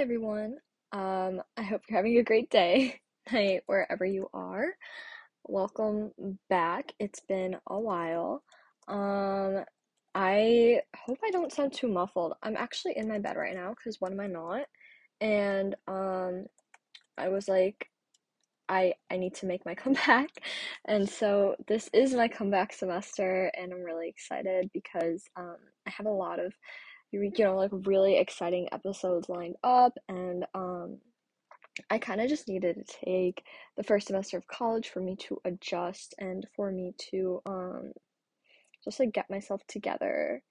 Everyone. Um, I hope you're having a great day, night, wherever you are. Welcome back. It's been a while. Um, I hope I don't sound too muffled. I'm actually in my bed right now because what am I not? And um, I was like, I I need to make my comeback, and so this is my comeback semester, and I'm really excited because um, I have a lot of you know like really exciting episodes lined up and um I kind of just needed to take the first semester of college for me to adjust and for me to um just like get myself together.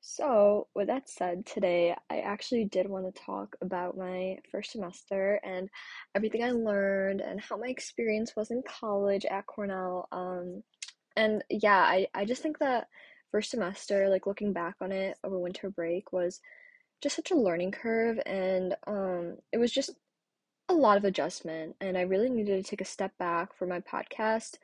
So, with that said, today I actually did want to talk about my first semester and everything I learned and how my experience was in college at Cornell. Um and yeah, I I just think that first semester, like looking back on it over winter break, was just such a learning curve, and um, it was just a lot of adjustment. And I really needed to take a step back for my podcast.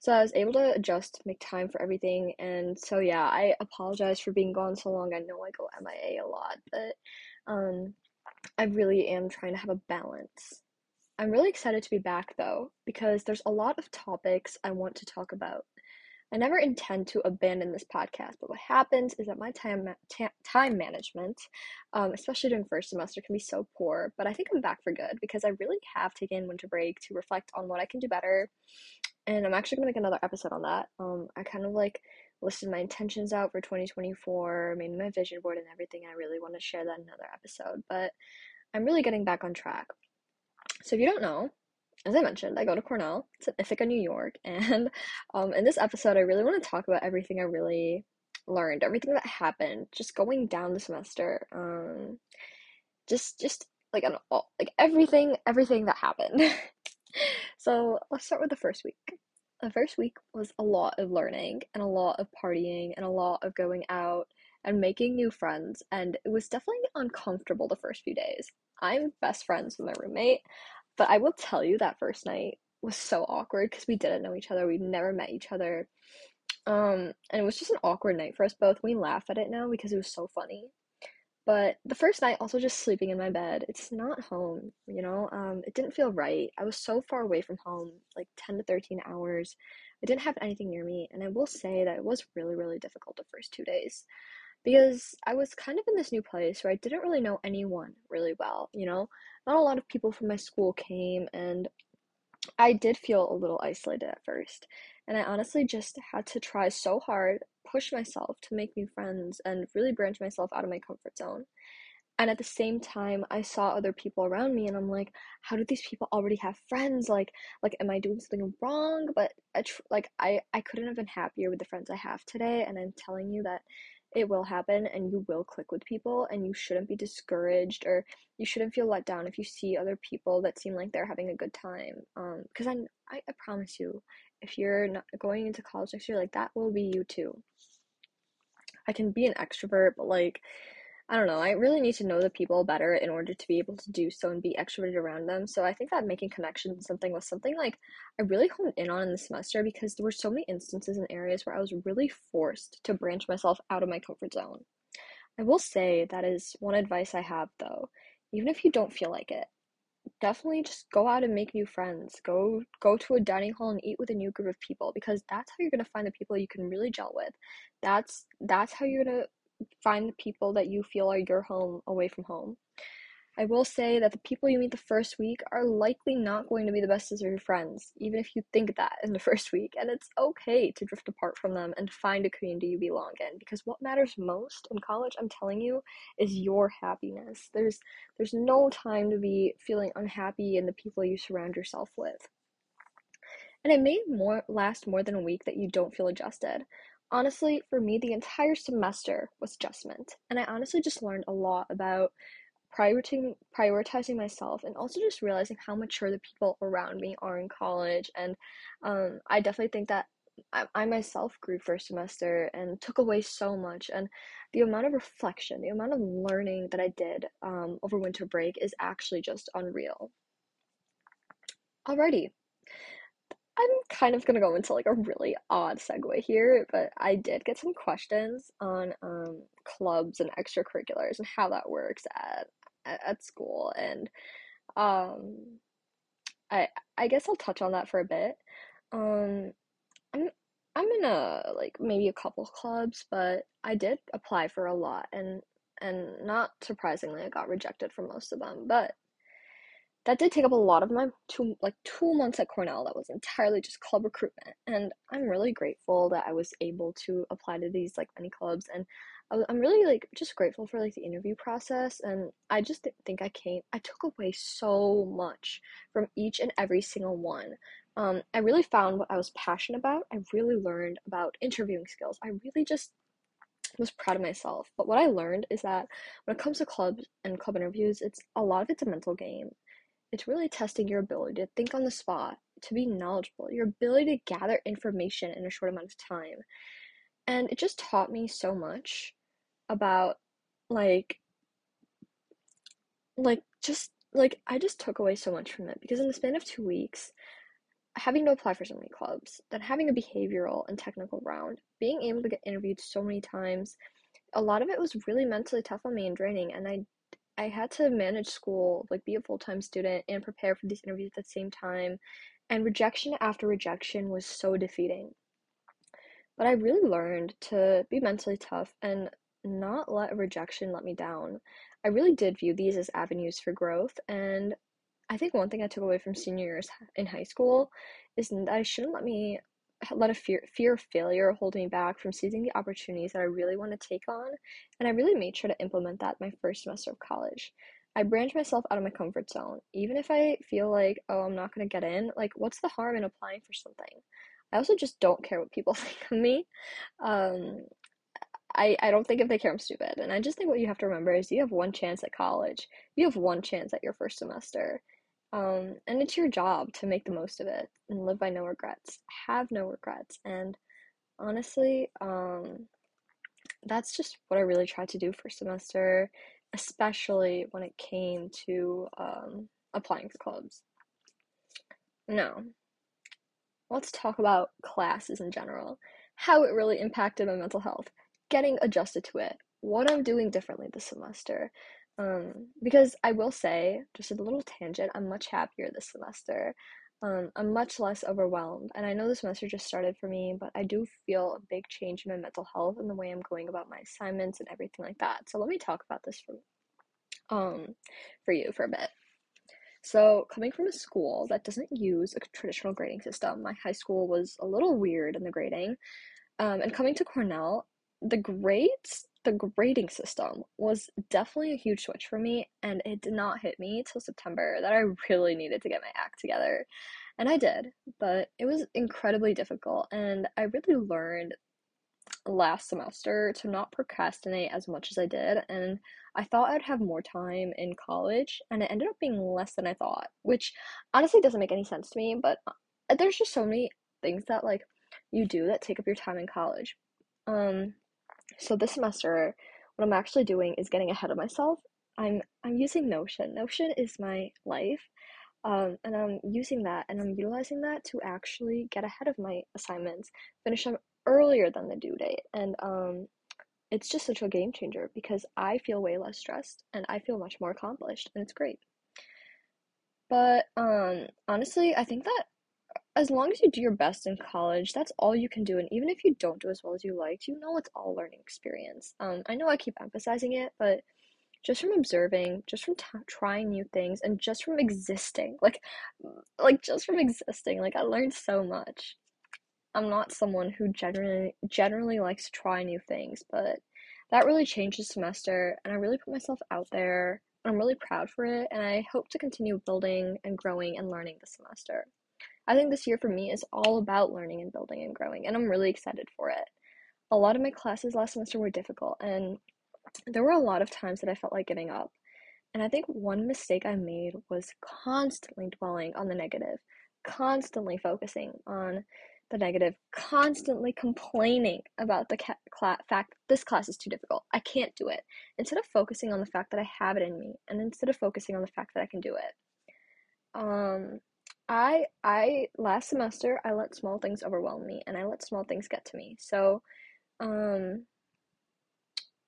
So I was able to adjust, make time for everything. And so, yeah, I apologize for being gone so long. I know I go MIA a lot, but um, I really am trying to have a balance. I'm really excited to be back though, because there's a lot of topics I want to talk about. I never intend to abandon this podcast, but what happens is that my time ma- time management, um, especially during first semester, can be so poor. But I think I'm back for good because I really have taken winter break to reflect on what I can do better, and I'm actually gonna make another episode on that. Um, I kind of like listed my intentions out for 2024, made my vision board and everything. I really want to share that in another episode, but I'm really getting back on track. So if you don't know, as I mentioned, I go to Cornell. It's in Ithaca, New York, and um, in this episode, I really want to talk about everything I really learned, everything that happened, just going down the semester, um, just just like an all like everything, everything that happened. so let's start with the first week. The first week was a lot of learning and a lot of partying and a lot of going out and making new friends, and it was definitely uncomfortable the first few days. I'm best friends with my roommate. But I will tell you that first night was so awkward because we didn't know each other. We'd never met each other. Um, and it was just an awkward night for us both. We laugh at it now because it was so funny. But the first night, also just sleeping in my bed, it's not home, you know? Um, it didn't feel right. I was so far away from home, like 10 to 13 hours. I didn't have anything near me. And I will say that it was really, really difficult the first two days because I was kind of in this new place where I didn't really know anyone really well, you know? Not a lot of people from my school came, and I did feel a little isolated at first. And I honestly just had to try so hard, push myself to make new friends, and really branch myself out of my comfort zone. And at the same time, I saw other people around me, and I'm like, how do these people already have friends? Like, like, am I doing something wrong? But I tr- like, I I couldn't have been happier with the friends I have today. And I'm telling you that it will happen and you will click with people and you shouldn't be discouraged or you shouldn't feel let down if you see other people that seem like they're having a good time um because I, I i promise you if you're not going into college next year like that will be you too. I can be an extrovert but like I don't know, I really need to know the people better in order to be able to do so and be extroverted around them. So I think that making connections something was something like I really honed in on in the semester because there were so many instances and areas where I was really forced to branch myself out of my comfort zone. I will say that is one advice I have though. Even if you don't feel like it, definitely just go out and make new friends. Go go to a dining hall and eat with a new group of people because that's how you're going to find the people you can really gel with. That's that's how you're going to find the people that you feel are your home away from home. I will say that the people you meet the first week are likely not going to be the best of your friends, even if you think that in the first week. And it's okay to drift apart from them and find a community you belong in because what matters most in college, I'm telling you, is your happiness. There's there's no time to be feeling unhappy in the people you surround yourself with. And it may more last more than a week that you don't feel adjusted. Honestly, for me, the entire semester was adjustment. And I honestly just learned a lot about prioritizing prioritizing myself and also just realizing how mature the people around me are in college and um, i definitely think that I, I myself grew first semester and took away so much and the amount of reflection the amount of learning that i did um, over winter break is actually just unreal alrighty kind of gonna go into like a really odd segue here, but I did get some questions on um, clubs and extracurriculars and how that works at at, school and um I I guess I'll touch on that for a bit. Um I'm I'm in a like maybe a couple clubs, but I did apply for a lot and and not surprisingly I got rejected from most of them, but that did take up a lot of my two like two months at Cornell. That was entirely just club recruitment, and I'm really grateful that I was able to apply to these like many clubs, and I am really like just grateful for like the interview process, and I just think I came I took away so much from each and every single one. Um, I really found what I was passionate about. I really learned about interviewing skills. I really just was proud of myself. But what I learned is that when it comes to clubs and club interviews, it's a lot of it's a mental game it's really testing your ability to think on the spot, to be knowledgeable, your ability to gather information in a short amount of time. And it just taught me so much about like like just like I just took away so much from it because in the span of 2 weeks having to apply for so many clubs, then having a behavioral and technical round, being able to get interviewed so many times, a lot of it was really mentally tough on me and draining and I I had to manage school, like be a full time student and prepare for these interviews at the same time. And rejection after rejection was so defeating. But I really learned to be mentally tough and not let rejection let me down. I really did view these as avenues for growth. And I think one thing I took away from senior years in high school is that I shouldn't let me a fear fear of failure hold me back from seizing the opportunities that I really want to take on, and I really made sure to implement that my first semester of college. I branched myself out of my comfort zone. Even if I feel like, oh, I'm not going to get in, like, what's the harm in applying for something? I also just don't care what people think of me. Um, I, I don't think if they care, I'm stupid. And I just think what you have to remember is you have one chance at college. You have one chance at your first semester. Um, and it's your job to make the most of it and live by no regrets. Have no regrets. And honestly, um, that's just what I really tried to do for semester, especially when it came to um, applying for clubs. Now, let's talk about classes in general, how it really impacted my mental health, getting adjusted to it, what I'm doing differently this semester, um, because I will say, just a little tangent, I'm much happier this semester. Um, I'm much less overwhelmed, and I know this semester just started for me, but I do feel a big change in my mental health and the way I'm going about my assignments and everything like that. So let me talk about this for um for you for a bit. So, coming from a school that doesn't use a traditional grading system, my high school was a little weird in the grading. Um, and coming to Cornell, the grades the grading system was definitely a huge switch for me, and it did not hit me till September that I really needed to get my act together. And I did, but it was incredibly difficult, and I really learned last semester to not procrastinate as much as I did, and I thought I'd have more time in college, and it ended up being less than I thought, which honestly doesn't make any sense to me, but uh, there's just so many things that like you do that take up your time in college. Um, so this semester, what I'm actually doing is getting ahead of myself. I'm I'm using Notion. Notion is my life. Um, and I'm using that and I'm utilizing that to actually get ahead of my assignments, finish them earlier than the due date. And um, it's just such a game changer because I feel way less stressed and I feel much more accomplished and it's great. But um, honestly, I think that as long as you do your best in college, that's all you can do. And even if you don't do as well as you liked, you know it's all learning experience. Um, I know I keep emphasizing it, but just from observing, just from t- trying new things, and just from existing, like, like just from existing, like I learned so much. I'm not someone who generally generally likes to try new things, but that really changed the semester, and I really put myself out there. I'm really proud for it, and I hope to continue building and growing and learning this semester. I think this year for me is all about learning and building and growing, and I'm really excited for it. A lot of my classes last semester were difficult, and there were a lot of times that I felt like giving up. And I think one mistake I made was constantly dwelling on the negative, constantly focusing on the negative, constantly complaining about the ca- cl- fact this class is too difficult. I can't do it. Instead of focusing on the fact that I have it in me, and instead of focusing on the fact that I can do it. Um, I I last semester I let small things overwhelm me and I let small things get to me. So um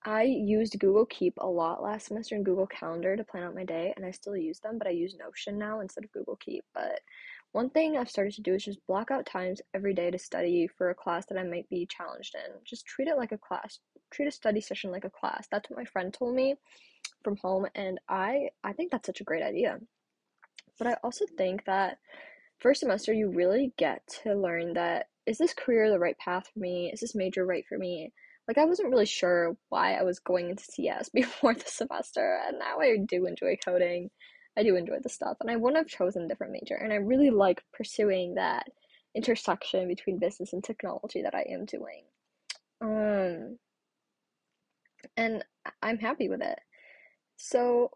I used Google Keep a lot last semester and Google Calendar to plan out my day, and I still use them, but I use Notion now instead of Google Keep. But one thing I've started to do is just block out times every day to study for a class that I might be challenged in. Just treat it like a class. Treat a study session like a class. That's what my friend told me from home, and I I think that's such a great idea. But I also think that first semester you really get to learn that is this career the right path for me? Is this major right for me? like I wasn't really sure why I was going into CS before the semester, and now I do enjoy coding. I do enjoy the stuff, and I wouldn't have chosen a different major. And I really like pursuing that intersection between business and technology that I am doing. Um, and I'm happy with it. So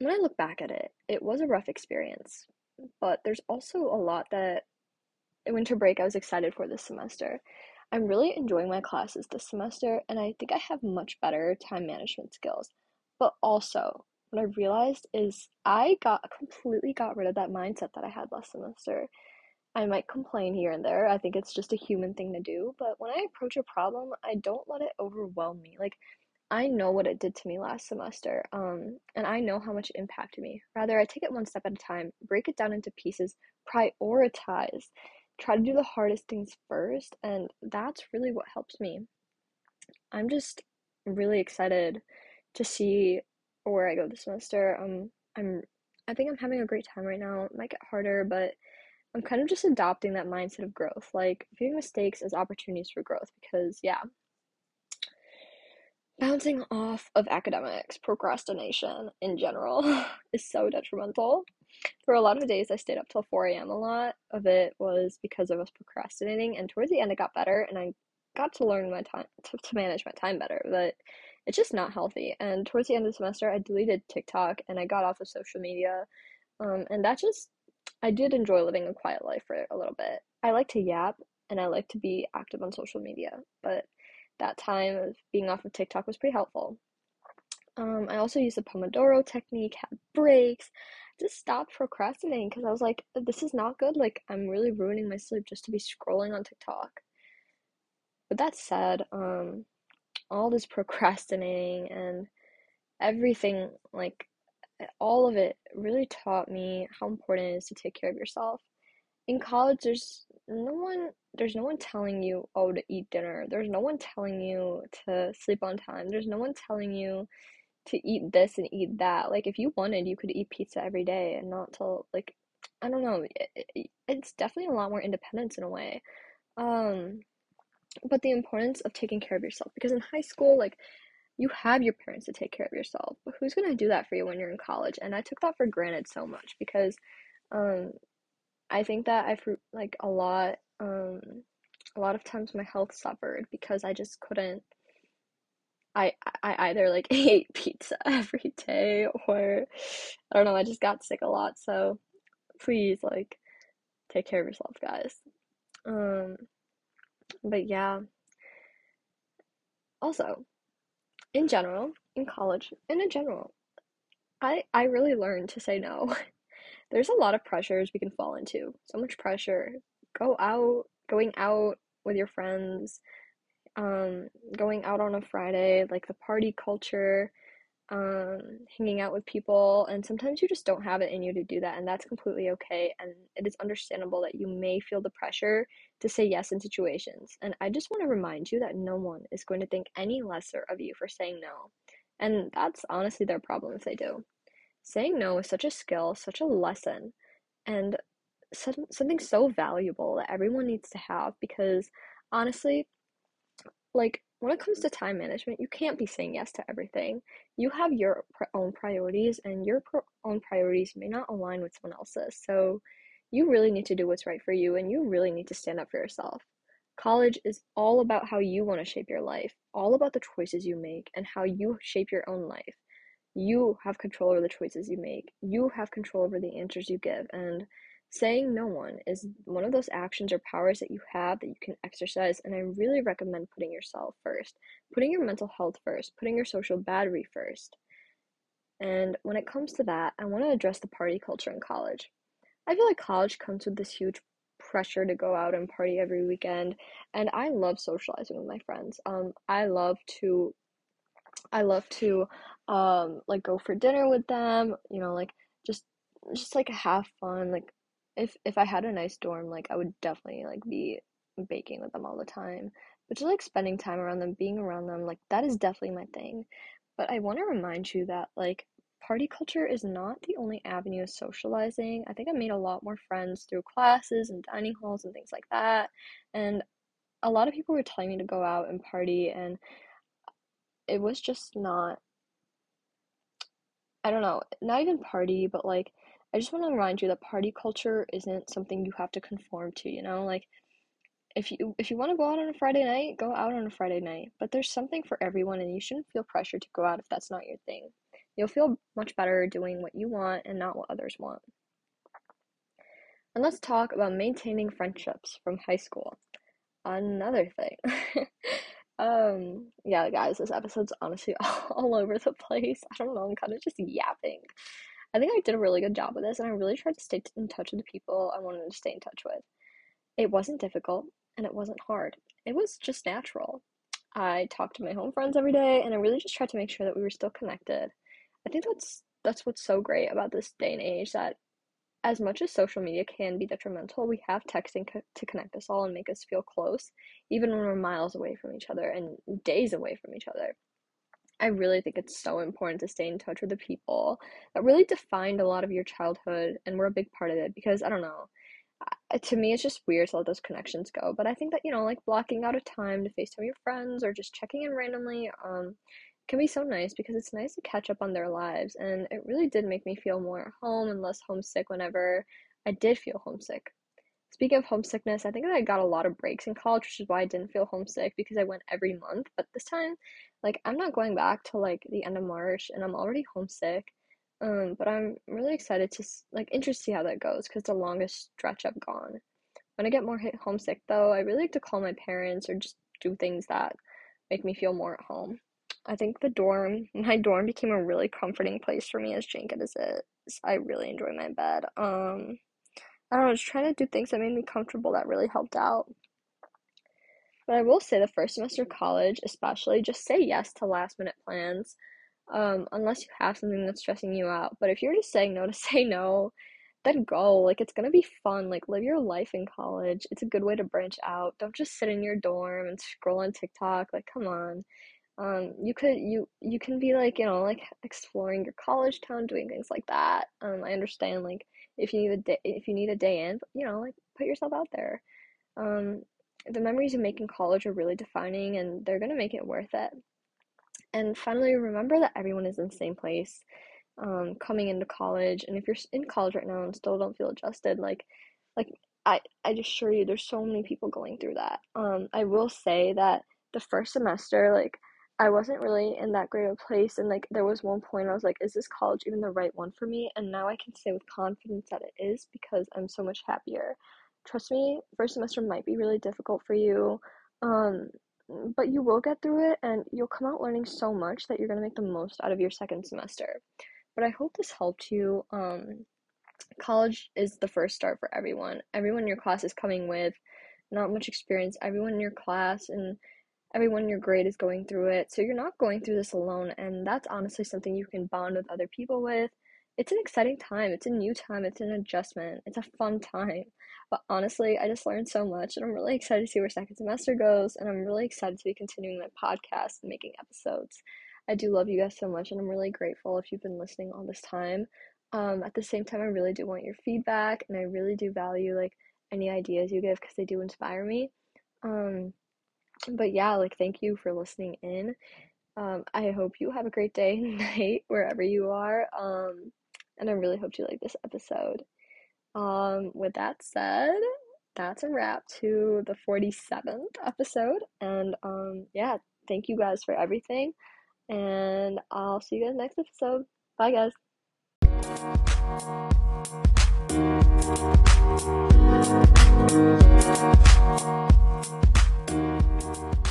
when I look back at it, it was a rough experience, but there's also a lot that winter break I was excited for this semester. I'm really enjoying my classes this semester, and I think I have much better time management skills. But also, what I realized is I got completely got rid of that mindset that I had last semester. I might complain here and there. I think it's just a human thing to do, but when I approach a problem, I don't let it overwhelm me. Like I know what it did to me last semester, um, and I know how much it impacted me. Rather, I take it one step at a time, break it down into pieces, prioritize, try to do the hardest things first, and that's really what helps me. I'm just really excited to see where I go this semester. Um, I'm I think I'm having a great time right now. It might get harder, but I'm kind of just adopting that mindset of growth, like viewing mistakes as opportunities for growth. Because yeah, bouncing off of academics, procrastination in general is so detrimental for a lot of days I stayed up till 4 a.m. a lot of it was because I was procrastinating and towards the end it got better and I got to learn my time to, to manage my time better but it's just not healthy and towards the end of the semester I deleted TikTok and I got off of social media um, and that just I did enjoy living a quiet life for a little bit I like to yap and I like to be active on social media but that time of being off of TikTok was pretty helpful um, I also used the Pomodoro technique, had breaks, just stopped procrastinating because I was like, this is not good. Like, I'm really ruining my sleep just to be scrolling on TikTok. But that said, um, all this procrastinating and everything, like, all of it really taught me how important it is to take care of yourself. In college, there's no one there's no one telling you oh to eat dinner there's no one telling you to sleep on time there's no one telling you to eat this and eat that. Like if you wanted, you could eat pizza every day and not till like I don't know. It, it, it's definitely a lot more independence in a way. Um, but the importance of taking care of yourself because in high school, like you have your parents to take care of yourself, but who's gonna do that for you when you're in college? And I took that for granted so much because, um, I think that I've like a lot, um, a lot of times my health suffered because I just couldn't I I either like ate pizza every day or I don't know, I just got sick a lot. So please like take care of yourself, guys. Um but yeah. Also, in general, in college, and in general, I I really learned to say no. There's a lot of pressures we can fall into. So much pressure. Go out, going out with your friends, um, going out on a Friday, like the party culture, um, hanging out with people, and sometimes you just don't have it in you to do that, and that's completely okay. And it is understandable that you may feel the pressure to say yes in situations. And I just want to remind you that no one is going to think any lesser of you for saying no. And that's honestly their problem if they do. Saying no is such a skill, such a lesson, and something so valuable that everyone needs to have because honestly, like when it comes to time management, you can't be saying yes to everything. You have your own priorities, and your own priorities may not align with someone else's. So, you really need to do what's right for you, and you really need to stand up for yourself. College is all about how you want to shape your life, all about the choices you make, and how you shape your own life. You have control over the choices you make, you have control over the answers you give, and Saying no one is one of those actions or powers that you have that you can exercise, and I really recommend putting yourself first, putting your mental health first, putting your social battery first. And when it comes to that, I want to address the party culture in college. I feel like college comes with this huge pressure to go out and party every weekend. And I love socializing with my friends. Um, I love to, I love to, um, like go for dinner with them. You know, like just, just like have fun. Like if if I had a nice dorm, like I would definitely like be baking with them all the time. But just like spending time around them, being around them, like that is definitely my thing. But I want to remind you that like party culture is not the only avenue of socializing. I think I made a lot more friends through classes and dining halls and things like that. And a lot of people were telling me to go out and party, and it was just not, I don't know, not even party, but like, I just want to remind you that party culture isn't something you have to conform to, you know? Like, if you if you want to go out on a Friday night, go out on a Friday night. But there's something for everyone and you shouldn't feel pressure to go out if that's not your thing. You'll feel much better doing what you want and not what others want. And let's talk about maintaining friendships from high school. Another thing. um, yeah, guys, this episode's honestly all over the place. I don't know, I'm kind of just yapping. I think I did a really good job with this, and I really tried to stay in touch with the people I wanted to stay in touch with. It wasn't difficult, and it wasn't hard. It was just natural. I talked to my home friends every day, and I really just tried to make sure that we were still connected. I think that's that's what's so great about this day and age that as much as social media can be detrimental, we have texting co- to connect us all and make us feel close, even when we're miles away from each other and days away from each other. I really think it's so important to stay in touch with the people that really defined a lot of your childhood and were a big part of it because I don't know. To me, it's just weird to let those connections go. But I think that, you know, like blocking out a time to FaceTime your friends or just checking in randomly, um, can be so nice because it's nice to catch up on their lives and it really did make me feel more at home and less homesick whenever I did feel homesick. Speaking of homesickness, I think that I got a lot of breaks in college, which is why I didn't feel homesick because I went every month. But this time, like I'm not going back till like the end of March and I'm already homesick. Um, but I'm really excited to like interested to see how that goes because it's the longest stretch I've gone. When I get more homesick though, I really like to call my parents or just do things that make me feel more at home. I think the dorm, my dorm became a really comforting place for me as jank as it is. I really enjoy my bed. Um, I don't know, just trying to do things that made me comfortable that really helped out. But I will say the first semester of college, especially, just say yes to last minute plans. Um, unless you have something that's stressing you out. But if you're just saying no to say no, then go. Like it's gonna be fun. Like live your life in college. It's a good way to branch out. Don't just sit in your dorm and scroll on TikTok. Like come on um you could you you can be like you know like exploring your college town doing things like that. Um i understand like if you need a day if you need a day in you know like put yourself out there. Um the memories you make in college are really defining and they're going to make it worth it. And finally remember that everyone is in the same place um coming into college. And if you're in college right now and still don't feel adjusted like like i i assure you there's so many people going through that. Um i will say that the first semester like I wasn't really in that great of a place. And like, there was one point I was like, is this college even the right one for me? And now I can say with confidence that it is because I'm so much happier. Trust me, first semester might be really difficult for you. Um, but you will get through it and you'll come out learning so much that you're going to make the most out of your second semester. But I hope this helped you. Um, college is the first start for everyone. Everyone in your class is coming with not much experience. Everyone in your class and everyone in your grade is going through it. So you're not going through this alone. And that's honestly something you can bond with other people with. It's an exciting time. It's a new time. It's an adjustment. It's a fun time. But honestly, I just learned so much and I'm really excited to see where second semester goes. And I'm really excited to be continuing my podcast and making episodes. I do love you guys so much and I'm really grateful if you've been listening all this time. Um, at the same time, I really do want your feedback and I really do value like any ideas you give because they do inspire me. Um, but yeah, like thank you for listening in. Um, I hope you have a great day and night wherever you are. Um, and I really hope you like this episode. Um, with that said, that's a wrap to the 47th episode. And um, yeah, thank you guys for everything. And I'll see you guys next episode. Bye, guys. You.